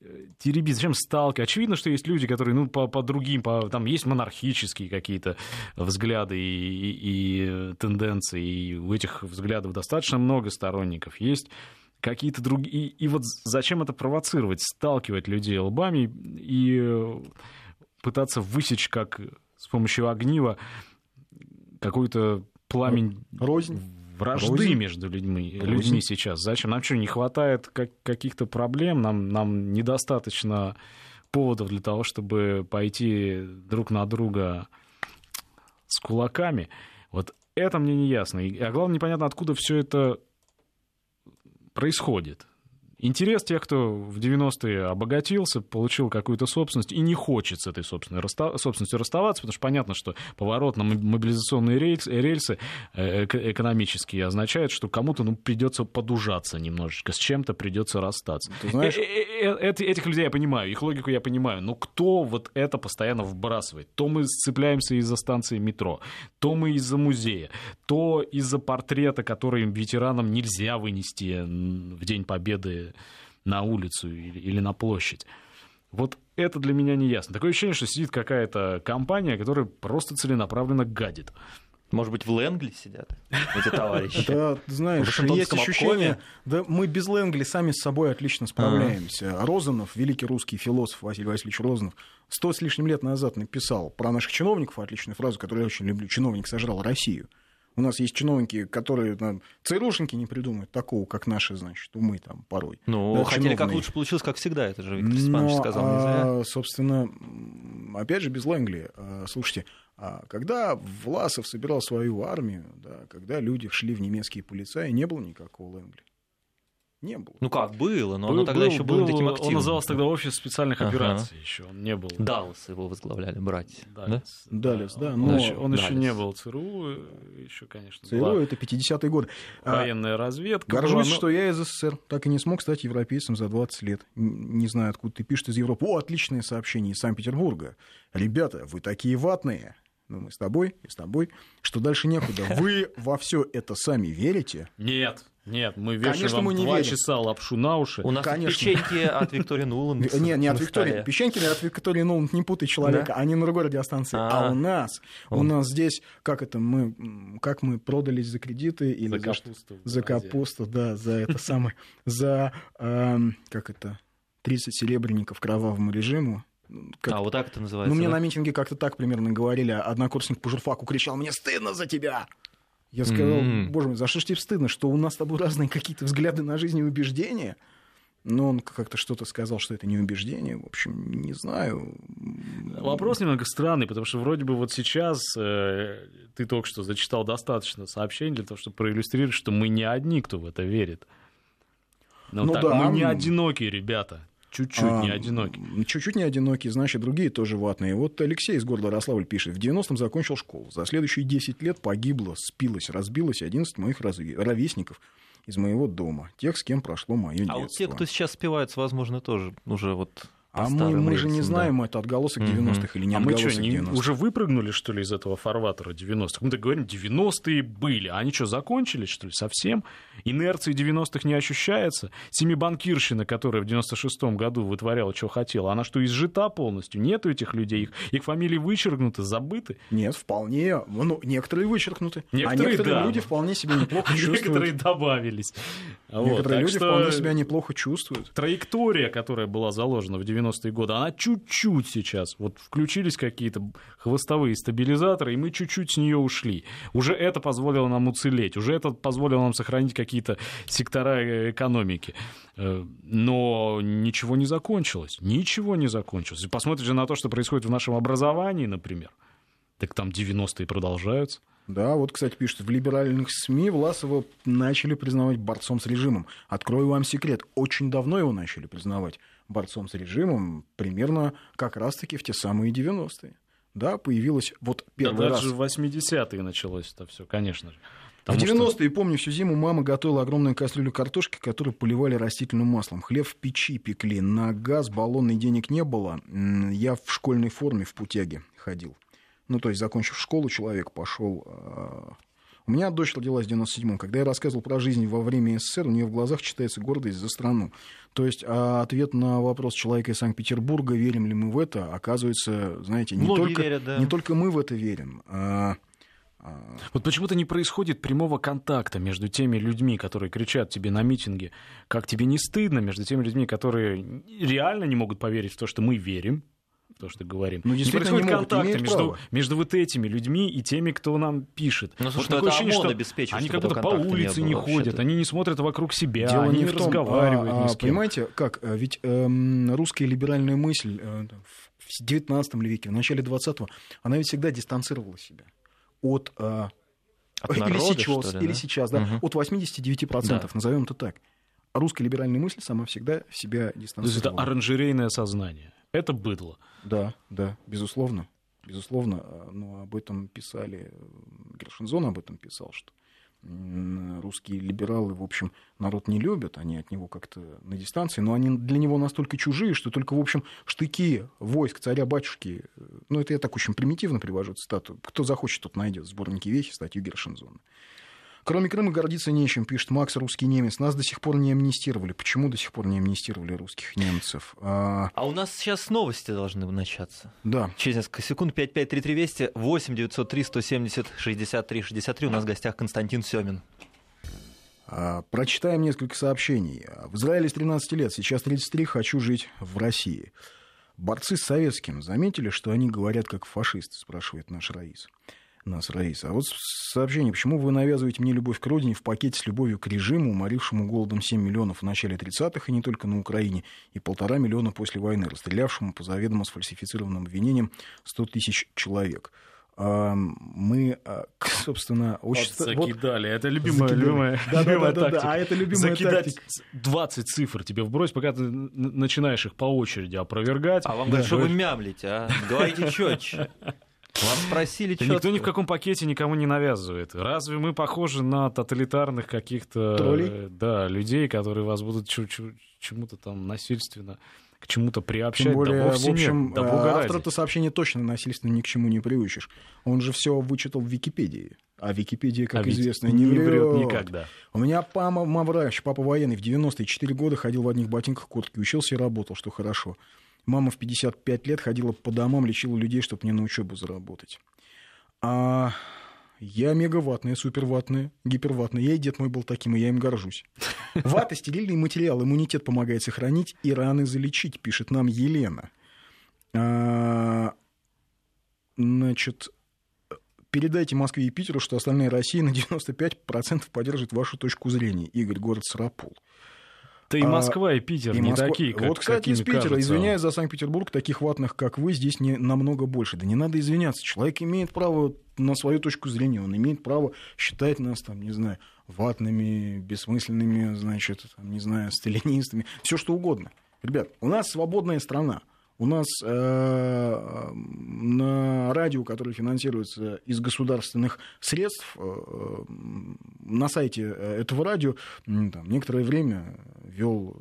э, теребить, зачем сталкивать? Очевидно, что есть люди, которые, ну, по, по другим, по, там есть монархические какие-то взгляды и, и- и тенденции, и у этих взглядов достаточно много сторонников. Есть какие-то другие... И, и вот зачем это провоцировать, сталкивать людей лбами и э, пытаться высечь как с помощью огнива какой-то пламень Рознь. Вражды Рознь. между людьми, людьми сейчас? Зачем? Нам что, не хватает как- каких-то проблем? Нам, нам недостаточно поводов для того, чтобы пойти друг на друга с кулаками? Вот это мне не ясно. И, а главное, непонятно, откуда все это происходит. Интерес тех, кто в 90-е обогатился, получил какую-то собственность и не хочет с этой собственностью расставаться, потому что понятно, что поворот на мобилизационные рельсы, рельсы э, эко- экономические означает, что кому-то ну, придется подужаться немножечко, с чем-то придется расстаться. Ты знаешь- Э- э- э- эти- этих людей я понимаю, их логику я понимаю, но кто вот это постоянно вбрасывает? То мы сцепляемся из-за станции метро, то мы из-за музея, то из-за портрета, который ветеранам нельзя вынести в День Победы на улицу или, или на площадь. Вот это для меня не ясно. Такое ощущение, что сидит какая-то компания, которая просто целенаправленно гадит. Может быть, в Лэнгли сидят эти товарищи? Да, знаешь, есть ощущение, да мы без Лэнгли сами с собой отлично справляемся. Розанов, великий русский философ Василий Васильевич Розанов, сто с лишним лет назад написал про наших чиновников отличную фразу, которую я очень люблю. Чиновник сожрал Россию. У нас есть чиновники, которые там, ЦРУшники не придумают такого, как наши, значит, умы там порой. Ну, Да, хотели как чиновные. лучше получилось, как всегда. Это же Виктор Степанович Но, сказал, а, собственно, опять же, без Лэнгли. А, Слушайте, а когда Власов собирал свою армию, да, когда люди шли в немецкие полицаи, не было никакого Лэнгли. Не было. Ну как, было, но Был- оно тогда был- еще было не был- таким Он активным. назывался тогда офис специальных Ага. операций еще, он не был. Даллас его возглавляли, братья. Да? Далес, Далес, да, Он, но- еще, он еще Далес. не был ЦРУ, еще, конечно, ЦРУ была это 50-е годы. А, военная разведка. Горжусь, была, но- что я из СССР так и не смог стать европейцем за 20 лет. Не знаю, откуда ты пишешь из Европы. О, отличное сообщение из Санкт-Петербурга. Ребята, вы такие ватные. Ну, мы с тобой, и с тобой, что дальше некуда. Вы во все это сами верите? Нет, нет, мы вешаем Конечно, вам мы не два верим. часа лапшу на уши. У нас Конечно. печеньки от Виктории Нуланд. Не, не от Виктории. Печеньки от Виктории Ноланд не путай человека. Они на другой радиостанции. А, А. у нас, у нас здесь, как это, мы, как мы продались за кредиты или За капусту За капусту, да, за это самое, за, эм, как это, 30 серебряников кровавому режиму. Как- А, вот так это называется. ну, мне да? на митинге как-то так примерно говорили. Однокурсник по журфаку кричал, мне стыдно за тебя. Я сказал, М. боже мой, за что ж тебе стыдно, что у нас с тобой разные какие-то взгляды на жизнь и убеждения? Но он как-то что-то сказал, что это не убеждение. В общем, не знаю. Вопрос немного странный, потому что вроде бы вот сейчас э, ты только что зачитал достаточно сообщений для того, чтобы проиллюстрировать, что мы не одни, кто в это верит. Но Ну так, да. мы не одинокие, ребята. Чуть-чуть А, не одинокие. м, Чуть-чуть не одинокие, значит, другие тоже ватные. Вот Алексей из города Рославль пишет. В 90-м закончил школу. За следующие 10 лет погибло, спилось, разбилось 11 моих разве- ровесников из моего дома. Тех, с кем прошло мое детство. А вот те, кто сейчас спивается, возможно, тоже уже вот А мы, мы же не рельсам, да. знаем, это отголосок Мгм. 90-х или не а мы отголосок что, не- 90-х. уже выпрыгнули, что ли, из этого фарватера 90-х? Мы так говорим, 90-е были. А они что, закончились, что ли, совсем? Инерции 90-х не ощущается? Семибанкирщина, которая в 96-м году вытворяла, что хотела, она что, изжита полностью? Нету этих людей, их, их фамилии вычеркнуты, забыты? Нет, вполне. Ну, некоторые вычеркнуты. а Некоторые, некоторые да. люди вполне себя неплохо А чувствуют. некоторые добавились. Некоторые люди вполне себя неплохо чувствуют. Траектория, которая была заложена в 90-е годы, она чуть-чуть сейчас. Вот включились какие-то хвостовые стабилизаторы, и мы чуть-чуть с нее ушли. Уже это позволило нам уцелеть, уже это позволило нам сохранить какие-то сектора э, экономики. Э, Но ничего не закончилось. Ничего не закончилось. И посмотрите на то, что происходит в нашем образовании, например. Так там 90-е продолжаются. Да, вот, кстати, пишут, в либеральных СМИ Власова начали признавать борцом с режимом. Открою вам секрет, очень давно его начали признавать борцом с режимом, примерно как раз-таки в те самые 90-е. Да, появилась вот первый да раз. даже в 80-е началось это все, конечно же. В Потому что- 90-е, помню, всю зиму мама готовила огромную кастрюлю картошки, которую поливали растительным маслом. Хлеб в печи пекли, на газ баллонный денег не было. Я в школьной форме в путяге ходил. Ну, то есть, закончив школу, человек пошел... У меня дочь родилась в 97-м. Когда я рассказывал про жизнь во время СССР, у нее в глазах читается гордость за страну. То есть а ответ на вопрос человека из Санкт-Петербурга, верим ли мы в это, оказывается, знаете, не, Многие только, верят, да. не только мы в это верим. а, а, Вот почему-то не происходит прямого контакта между теми людьми, которые кричат тебе на митинге, как тебе не стыдно, между теми людьми, которые реально не могут поверить в то, что мы верим, то, что говорим. Ну, не действительно, происходит не могут, контакта имеют между, право. между вот этими людьми и теми, кто нам пишет. Ну, слушай, вот ну, такое это ощущение, что обеспечивает, они как будто по не улице не, было ходят, вообще-то. они не смотрят вокруг себя, Дело они не не в том, разговаривают а, ни с кем. Понимаете, как? А Ведь эм, русская либеральная мысль э, в 19 веке, в начале 20-го, она ведь всегда дистанцировала себя от... э, От или народа, сейчас, что ли, или да? сейчас, да, Мгм. от 89%, Да. назовем это так. А русская либеральная мысль сама всегда себя То есть это дистанцировала. оранжерейное сознание. Это быдло. Да, да, безусловно. Безусловно, а, но об этом писали, Гершензон об этом писал, что русские либералы, в общем, народ не любят, они от него как-то на дистанции, но они для него настолько чужие, что только, в общем, штыки войск царя-батюшки, э, ну, это я так очень примитивно привожу цитату, кто захочет, тот найдет в сборнике вехи статью Гершензона. Кроме Крыма гордиться нечем, пишет Макс, русский немец. Нас до сих пор не амнистировали. Почему до сих пор не амнистировали русских немцев? А, А у нас сейчас новости должны начаться. да, Через несколько секунд 5533 Вести 8 903 170 63 63. У нас в гостях Константин Семин. А, Прочитаем несколько сообщений. В Израиле с 13 лет, сейчас 33, хочу жить в России. Борцы с советским заметили, что они говорят как фашисты, спрашивает наш Раис. Нас Раис. А вот сообщение, почему вы навязываете мне любовь к родине в пакете с любовью к режиму, уморившему голодом 7 миллионов в начале 30-х и не только на Украине, и полтора миллиона после войны, расстрелявшему по заведомо сфальсифицированным обвинениям 100 тысяч человек. А, Мы, а, собственно, очень... вот- Закидали. Это любимая, Закидали. любимая, Да, да, любимая да, да, да. тактика. А это любимая Закидать тактика. 20 цифр тебе вбрось, пока ты начинаешь их по очереди опровергать. А вам Да. что вы мямлите, а? Говорите четче. Вас спросили четко. никто ни в каком пакете никому не навязывает. Разве мы похожи на тоталитарных каких-то Троллей? э, да, людей, которые вас будут чему-то там насильственно к чему-то приобщать? Тем более, да вовсе в общем, нет. Да э, бога автор ради. это сообщение точно насильственно ни к чему не приучишь. Он же все вычитал в Википедии. А Википедия, как А известно, не не врет врет никогда. У меня папа врач, папа военный, в 94 года ходил в одних ботинках куртки, учился и работал, что хорошо. Мама в 55 лет ходила по домам, лечила людей, чтобы мне на учебу заработать. А я мегаватная, суперватная, гиперватная. Я и дед мой был таким, и я им горжусь. Вата, стерильный материал, иммунитет помогает сохранить и раны залечить, пишет нам Елена. А, Значит, передайте Москве и Питеру, что остальная Россия на 95% поддержит вашу точку зрения. Игорь, город Сарапул. Да и А, Москва, и Питер И не Москва- такие, как Вот, кстати, из Питера, кажутся. извиняюсь за Санкт-Петербург, таких ватных, как вы, здесь не намного больше. Да не надо извиняться. Человек имеет право на свою точку зрения, он имеет право считать нас, там, не знаю, ватными, бессмысленными, значит, там, не знаю, сталинистами, все что угодно. Ребят, у нас свободная страна. У нас э, на радио, которое финансируется из государственных средств, э, на сайте э, этого радио там, некоторое время вел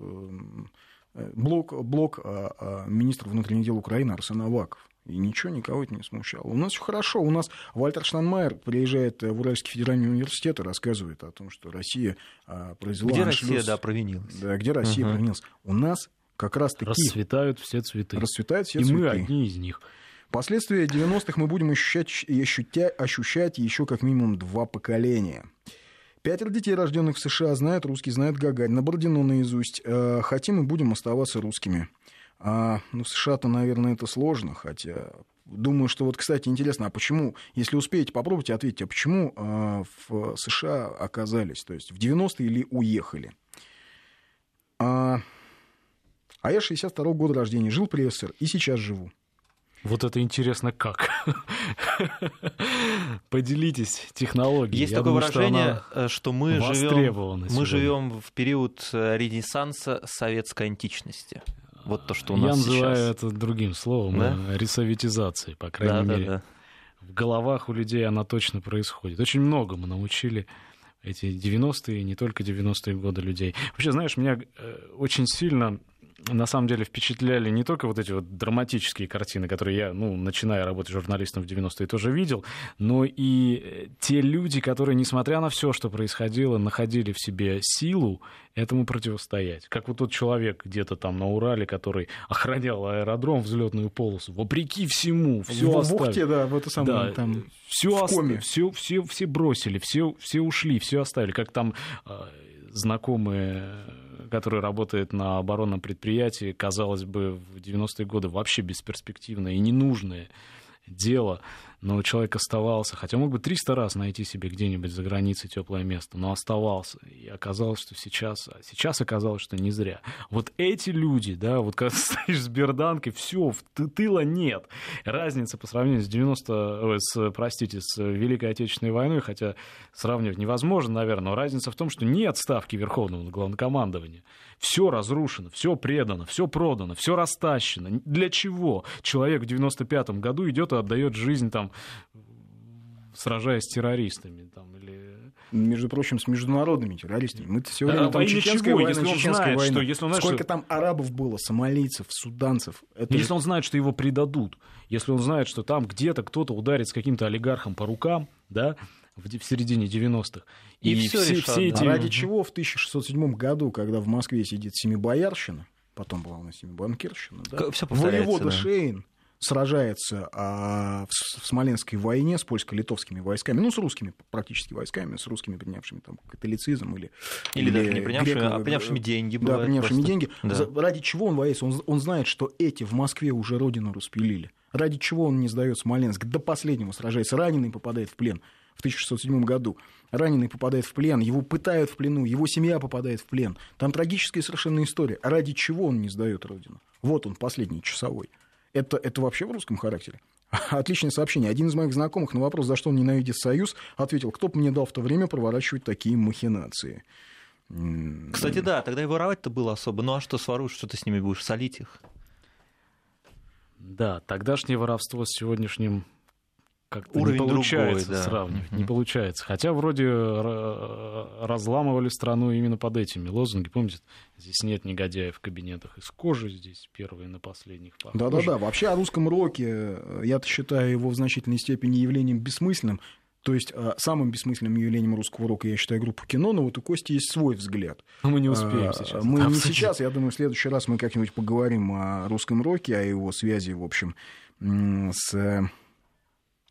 э, блог, блог э, э, министра внутренних дел Украины Арсен Аваков. И ничего никого это не смущало. У нас все хорошо. У нас Вальтер Штанмайер приезжает в Уральский федеральный университет и рассказывает о том, что Россия э, произвела Где аншлюз. Россия, да, провинилась? Да, где Россия Мгм. провинилась. У нас как раз-таки Расцветают все цветы. расцветают все и цветы. мы одни из них. Последствия 90-х мы будем ощущать, и ощутя- ощущать еще как минимум два поколения. Пятеро детей, рожденных в США, знают русский, знают Гагарина, Бородино наизусть. Э, Хотим и будем оставаться русскими. А, ну, в США-то, наверное, это сложно, хотя... Думаю, что вот, кстати, интересно, а почему, если успеете, попробуйте ответить, а почему э, в США оказались, то есть в 90-е или уехали? А, а я 62 года рождения, жил при СССР и сейчас живу. Вот это интересно как. Поделитесь технологией. Есть Я такое думаю, что выражение, она э, что мы живем, мы в период э, ренессанса советской античности. Вот то, что у Я нас называю сейчас. это другим словом, Да? э, ресоветизацией, по крайней Да, да, мере. да. В головах у людей она точно происходит. Очень многому научили эти 90-е, не только 90-е годы людей. Вообще, знаешь, меня очень сильно на самом деле впечатляли не только вот эти вот драматические картины, которые я, ну, начиная работать журналистом в 90-е, тоже видел, но и э, те люди, которые, несмотря на все, что происходило, находили в себе силу этому противостоять. Как вот тот человек где-то там на Урале, который охранял аэродром, взлетную полосу, вопреки всему, все в, в оставил. Ухте, да, в это самое, там... все, в коме. все, все, все бросили, все, все ушли, все оставили. Как там э, знакомые, который работает на оборонном предприятии, казалось бы, в 90-е годы вообще бесперспективное и ненужное дело, но человек оставался, хотя мог бы 300 раз найти себе где-нибудь за границей теплое место, но оставался. И оказалось, что сейчас, а сейчас оказалось, что не зря. Вот эти люди, да, вот когда стоишь с берданкой, все, тыла нет. Разница по сравнению с 90, с, простите, с Великой Отечественной войной, хотя сравнивать невозможно, наверное, но разница в том, что нет ставки Верховного Главнокомандования. Все разрушено, все предано, все продано, все растащено. Для чего человек в 95 году идет и отдает жизнь там сражаясь с террористами. Там, или... Между прочим, с международными террористами. Мы-то все время а, там чеченская чего? война, если он знает, война. Что, если он знает, Сколько что... там арабов было, сомалийцев, суданцев. Это если же... он знает, что его предадут, если он знает, что там где-то кто-то ударит с каким-то олигархом по рукам, да, в, в середине 90-х. И, и все, все, все эти... А ради чего в 1607 году, когда в Москве сидит Семибоярщина, потом была у нас Семибанкирщина, да, все воевода да. Шейн сражается а, в, в Смоленской войне с польско-литовскими войсками, ну, с русскими практически войсками, с русскими, принявшими там католицизм или... Или, или даже не принявшими, греко, а принявшими деньги. Да, принявшими просто. деньги. Да. За, ради чего он воится? Он, он знает, что эти в Москве уже родину распилили. Ради чего он не сдает Смоленск? До последнего сражается. Раненый попадает в плен в 1607 году. Раненый попадает в плен, его пытают в плену, его семья попадает в плен. Там трагическая совершенно история. Ради чего он не сдает родину? Вот он, последний часовой. Это, это вообще в русском характере? Отличное сообщение. Один из моих знакомых на вопрос, за что он ненавидит Союз, ответил, кто бы мне дал в то время проворачивать такие махинации. Кстати, да, тогда и воровать-то было особо. Ну а что своруешь, что ты с ними будешь солить их? Да, тогдашнее воровство с сегодняшним как-то Уровень не получается другой, да. сравнивать, mm-hmm. не получается. Хотя вроде разламывали страну именно под этими лозунгами. Помните, здесь нет негодяев в кабинетах из кожи, здесь первые на последних Да-да-да, вообще о русском роке, э, я-то считаю его в значительной степени явлением бессмысленным. То есть э, самым бессмысленным явлением русского рока я считаю группу кино, но вот у Кости есть свой взгляд. Но мы не успеем а, сейчас. Мы не сейчас, я думаю, в следующий раз мы как-нибудь поговорим о русском роке, о его связи, в общем, с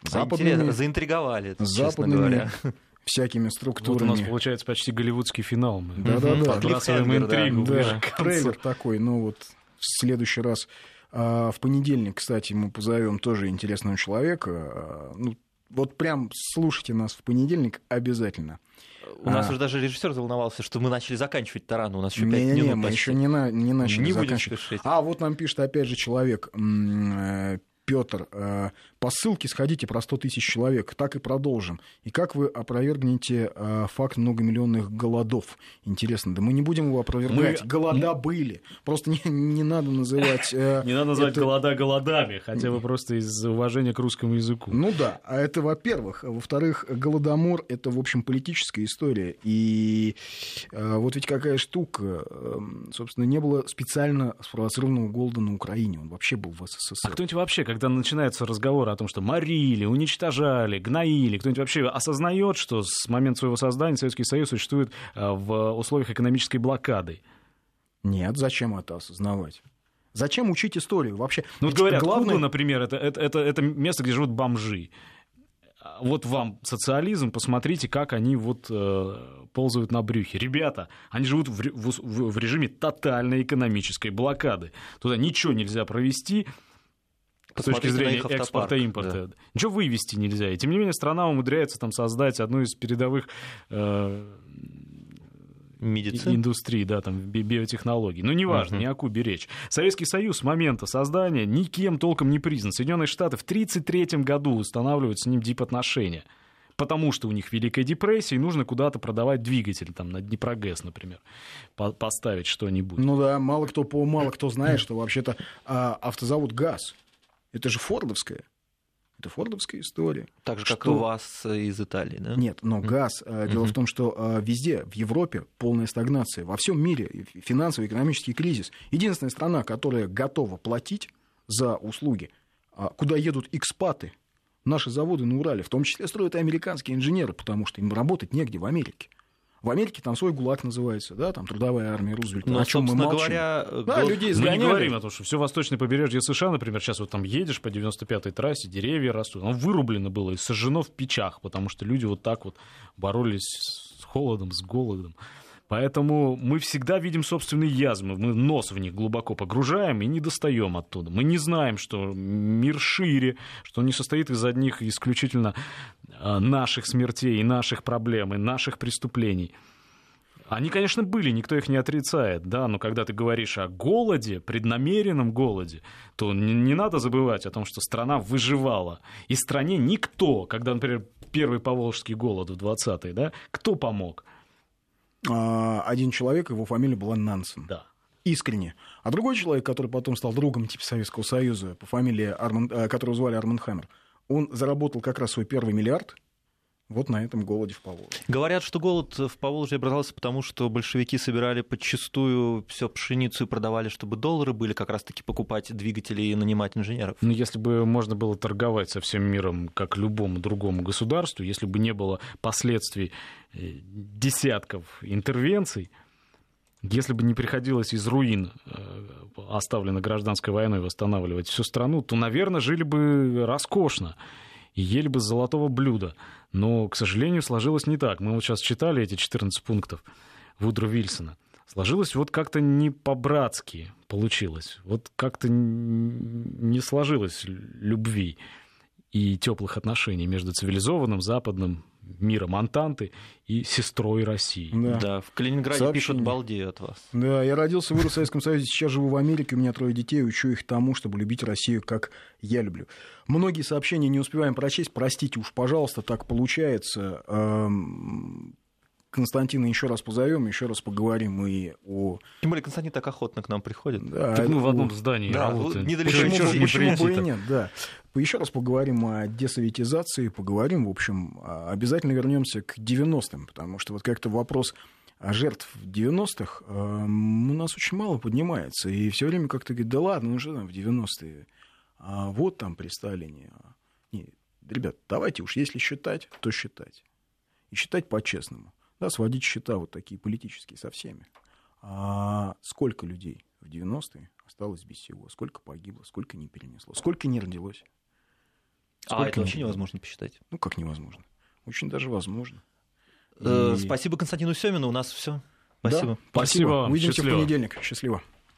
западными, заинтриговали, западными говоря. всякими структурами. Вот у нас получается почти голливудский финал. Да-да-да. Подбрасываем интригу. Да, трейлер такой, ну вот в следующий раз. А, в понедельник, кстати, мы позовем тоже интересного человека. А, ну, вот прям слушайте нас в понедельник обязательно. У нас а. уже даже режиссер заволновался, что мы начали заканчивать тарану. У нас еще 5 не, минут. Не, мы еще не, на, не начали не заканчивать. А вот нам пишет опять же человек э, Петр, э, по ссылке сходите про 100 тысяч человек, так и продолжим. И как вы опровергнете э, факт многомиллионных голодов? Интересно, да мы не будем его опровергать. Мы... Голода были. Просто не, не надо называть... Э, не надо называть голода голодами, хотя бы просто из уважения к русскому языку. Ну да, а это во-первых. Во-вторых, голодомор — это, в общем, политическая история. И вот ведь какая штука. Собственно, не было специально спровоцированного голода на Украине. Он вообще был в СССР. А кто-нибудь вообще, когда начинается разговор о том, что морили, уничтожали, гноили, кто-нибудь вообще осознает, что с момента своего создания Советский Союз существует э, в условиях экономической блокады? Нет, зачем это осознавать? Зачем учить историю вообще? Ну, вот говорят, главное... Куба, например, это, это, это, это место, где живут бомжи. Вот вам социализм, посмотрите, как они вот э, ползают на брюхе. Ребята, они живут в, в, в режиме тотальной экономической блокады. Туда ничего нельзя провести, с точки зрения экспорта и импорта. Да. Ничего вывести нельзя. И тем не менее страна умудряется там создать одну из передовых э, Медицин? индустрии, да, там, би биотехнологий. Ну, неважно, uh-huh. не о Кубе речь. Советский Союз с момента создания никем толком не признан. Соединенные Штаты в 1933 году устанавливают с ним дипотношения потому что у них Великая депрессия, и нужно куда-то продавать двигатель, там, на Днепрогэс, например, по поставить что-нибудь. Ну да, мало кто, мало кто знает, что вообще-то а, автозавод ГАЗ это же фордовская. Это фордовская история. Так же, что... как у вас из Италии, да? Нет, но газ. Mm-hmm. Дело в том, что э, везде, в Европе, полная стагнация. Во всем мире финансовый, экономический кризис. Единственная страна, которая готова платить за услуги, а, куда едут экспаты, наши заводы на Урале, в том числе строят и американские инженеры, потому что им работать негде в Америке. В Америке там свой ГУЛАГ называется, да, там трудовая армия Рузвельта. Ну, о чем мы молчим? говоря, да, гол... людей Мы не говорим о том, что все восточное побережье США, например, сейчас вот там едешь по 95-й трассе, деревья растут, оно вырублено было и сожжено в печах, потому что люди вот так вот боролись с холодом, с голодом. Поэтому мы всегда видим собственные язвы, мы нос в них глубоко погружаем и не достаем оттуда. Мы не знаем, что мир шире, что он не состоит из одних исключительно а, наших смертей, наших проблем и наших преступлений. Они, конечно, были, никто их не отрицает, да, но когда ты говоришь о голоде, преднамеренном голоде, то не, не надо забывать о том, что страна выживала. И стране никто, когда, например, первый поволжский голод в 20-е, да, кто помог? А, один человек, его фамилия была Нансен. Да. Искренне. А другой человек, который потом стал другом типа Советского Союза, по фамилии Арман, э, которого звали Арман Хаммер, он заработал как раз свой первый миллиард вот на этом голоде в Поволжье. Говорят, что голод в Поволжье образовался потому, что большевики собирали подчастую все пшеницу и продавали, чтобы доллары были как раз-таки покупать двигатели и нанимать инженеров. Ну, если бы можно было торговать со всем миром, как любому другому государству, если бы не было последствий э, десятков интервенций, если бы не приходилось из руин, э, оставленной гражданской войной, восстанавливать всю страну, то, наверное, жили бы роскошно и ели бы с золотого блюда. Но, к сожалению, сложилось не так. Мы вот сейчас читали эти 14 пунктов Вудру Вильсона. Сложилось вот как-то не по-братски получилось. Вот как-то не сложилось любви и теплых отношений между цивилизованным западным миром Антанты и сестрой России. Да, да в Калининграде Сообщение. пишут балдею от вас. Да, я родился, вырос в Советском Союзе, сейчас живу в Америке, у меня трое детей, учу их тому, чтобы любить Россию, как я люблю. Многие сообщения не успеваем прочесть, простите уж, пожалуйста, так получается. Константина еще раз позовем, еще раз поговорим и о... Тем более Константин так охотно к нам приходит. Да, так мы в одном здании да, работаем. Недалеко почему, не почему бы и нет, да. Еще раз поговорим о десоветизации, поговорим, в общем, а, обязательно вернемся к 90-м, потому что вот как-то вопрос жертв 90-х э, у нас очень мало поднимается. И все время как-то говорит, да ладно, ну что там в 90-е, а вот там при Сталине. Нет, ребят, давайте уж, если считать, то считать. И считать по-честному да, сводить счета вот такие политические со всеми. А сколько людей в 90-е осталось без всего? Сколько погибло? Сколько не перенесло? Сколько не родилось? А, сколько а это вообще невозможно посчитать? Ну, как невозможно? Очень даже возможно. Э, И... Спасибо Константину Семину. У нас все. Спасибо. Да, спасибо. Увидимся Счастливо. в понедельник. Счастливо.